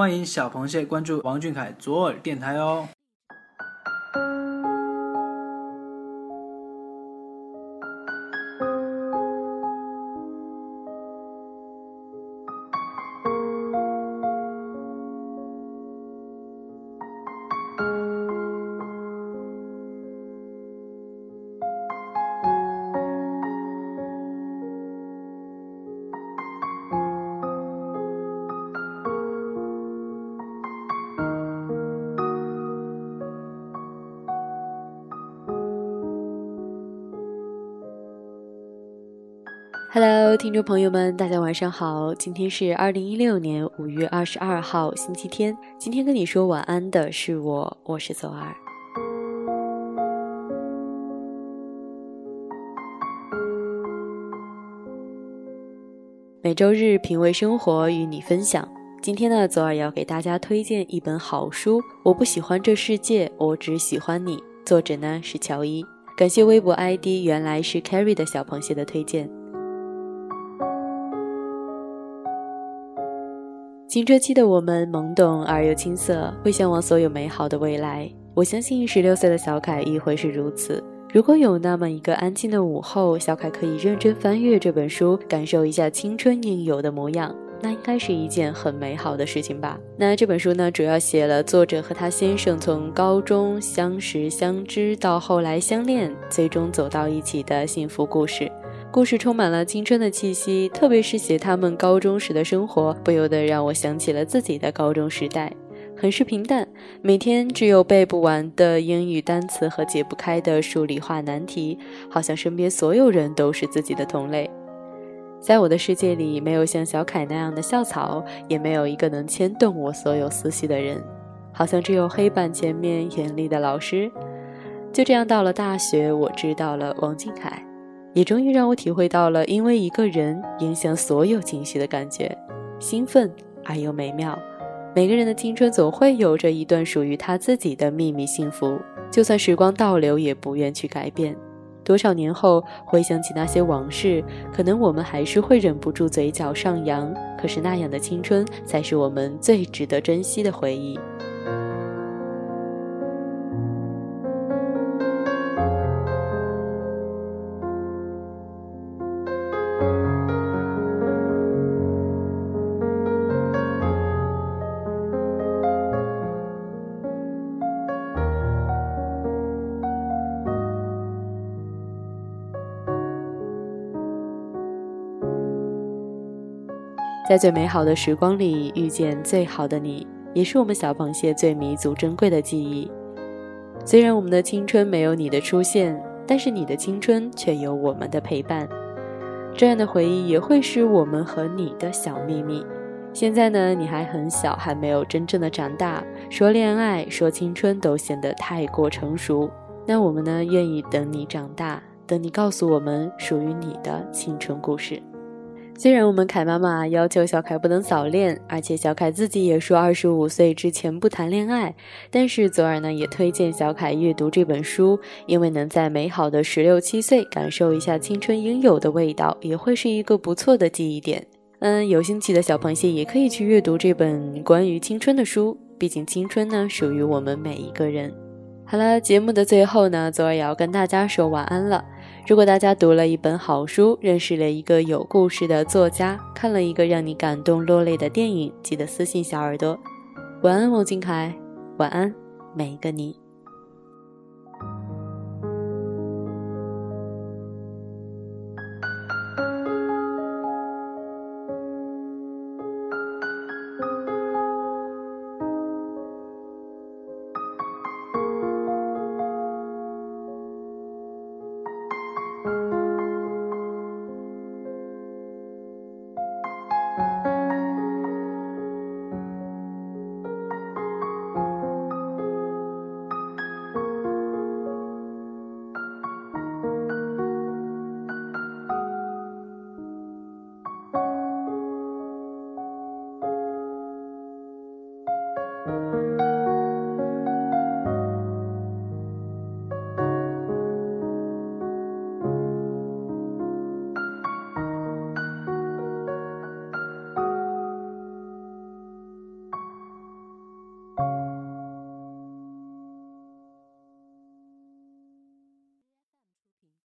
欢迎小螃蟹关注王俊凯左耳电台哦。Hello，听众朋友们，大家晚上好。今天是二零一六年五月二十二号，星期天。今天跟你说晚安的是我，我是左耳。每周日品味生活，与你分享。今天呢，左耳要给大家推荐一本好书。我不喜欢这世界，我只喜欢你。作者呢是乔伊。感谢微博 ID 原来是 Carry 的小螃蟹的推荐。青春期的我们懵懂而又青涩，会向往所有美好的未来。我相信十六岁的小凯亦会是如此。如果有那么一个安静的午后，小凯可以认真翻阅这本书，感受一下青春应有的模样，那应该是一件很美好的事情吧。那这本书呢，主要写了作者和他先生从高中相识相知，到后来相恋，最终走到一起的幸福故事。故事充满了青春的气息，特别是写他们高中时的生活，不由得让我想起了自己的高中时代，很是平淡，每天只有背不完的英语单词和解不开的数理化难题，好像身边所有人都是自己的同类。在我的世界里，没有像小凯那样的校草，也没有一个能牵动我所有思绪的人，好像只有黑板前面严厉的老师。就这样，到了大学，我知道了王俊凯。也终于让我体会到了，因为一个人影响所有情绪的感觉，兴奋而又美妙。每个人的青春总会有着一段属于他自己的秘密幸福，就算时光倒流，也不愿去改变。多少年后回想起那些往事，可能我们还是会忍不住嘴角上扬。可是那样的青春，才是我们最值得珍惜的回忆。在最美好的时光里遇见最好的你，也是我们小螃蟹最弥足珍贵的记忆。虽然我们的青春没有你的出现，但是你的青春却有我们的陪伴。这样的回忆也会是我们和你的小秘密。现在呢，你还很小，还没有真正的长大，说恋爱、说青春都显得太过成熟。那我们呢，愿意等你长大，等你告诉我们属于你的青春故事。虽然我们凯妈妈要求小凯不能早恋，而且小凯自己也说二十五岁之前不谈恋爱，但是左耳呢也推荐小凯阅读这本书，因为能在美好的十六七岁感受一下青春应有的味道，也会是一个不错的记忆点。嗯，有兴趣的小螃蟹也可以去阅读这本关于青春的书，毕竟青春呢属于我们每一个人。好了，节目的最后呢，左耳也要跟大家说晚安了。如果大家读了一本好书，认识了一个有故事的作家，看了一个让你感动落泪的电影，记得私信小耳朵。晚安，王俊凯。晚安，每一个你。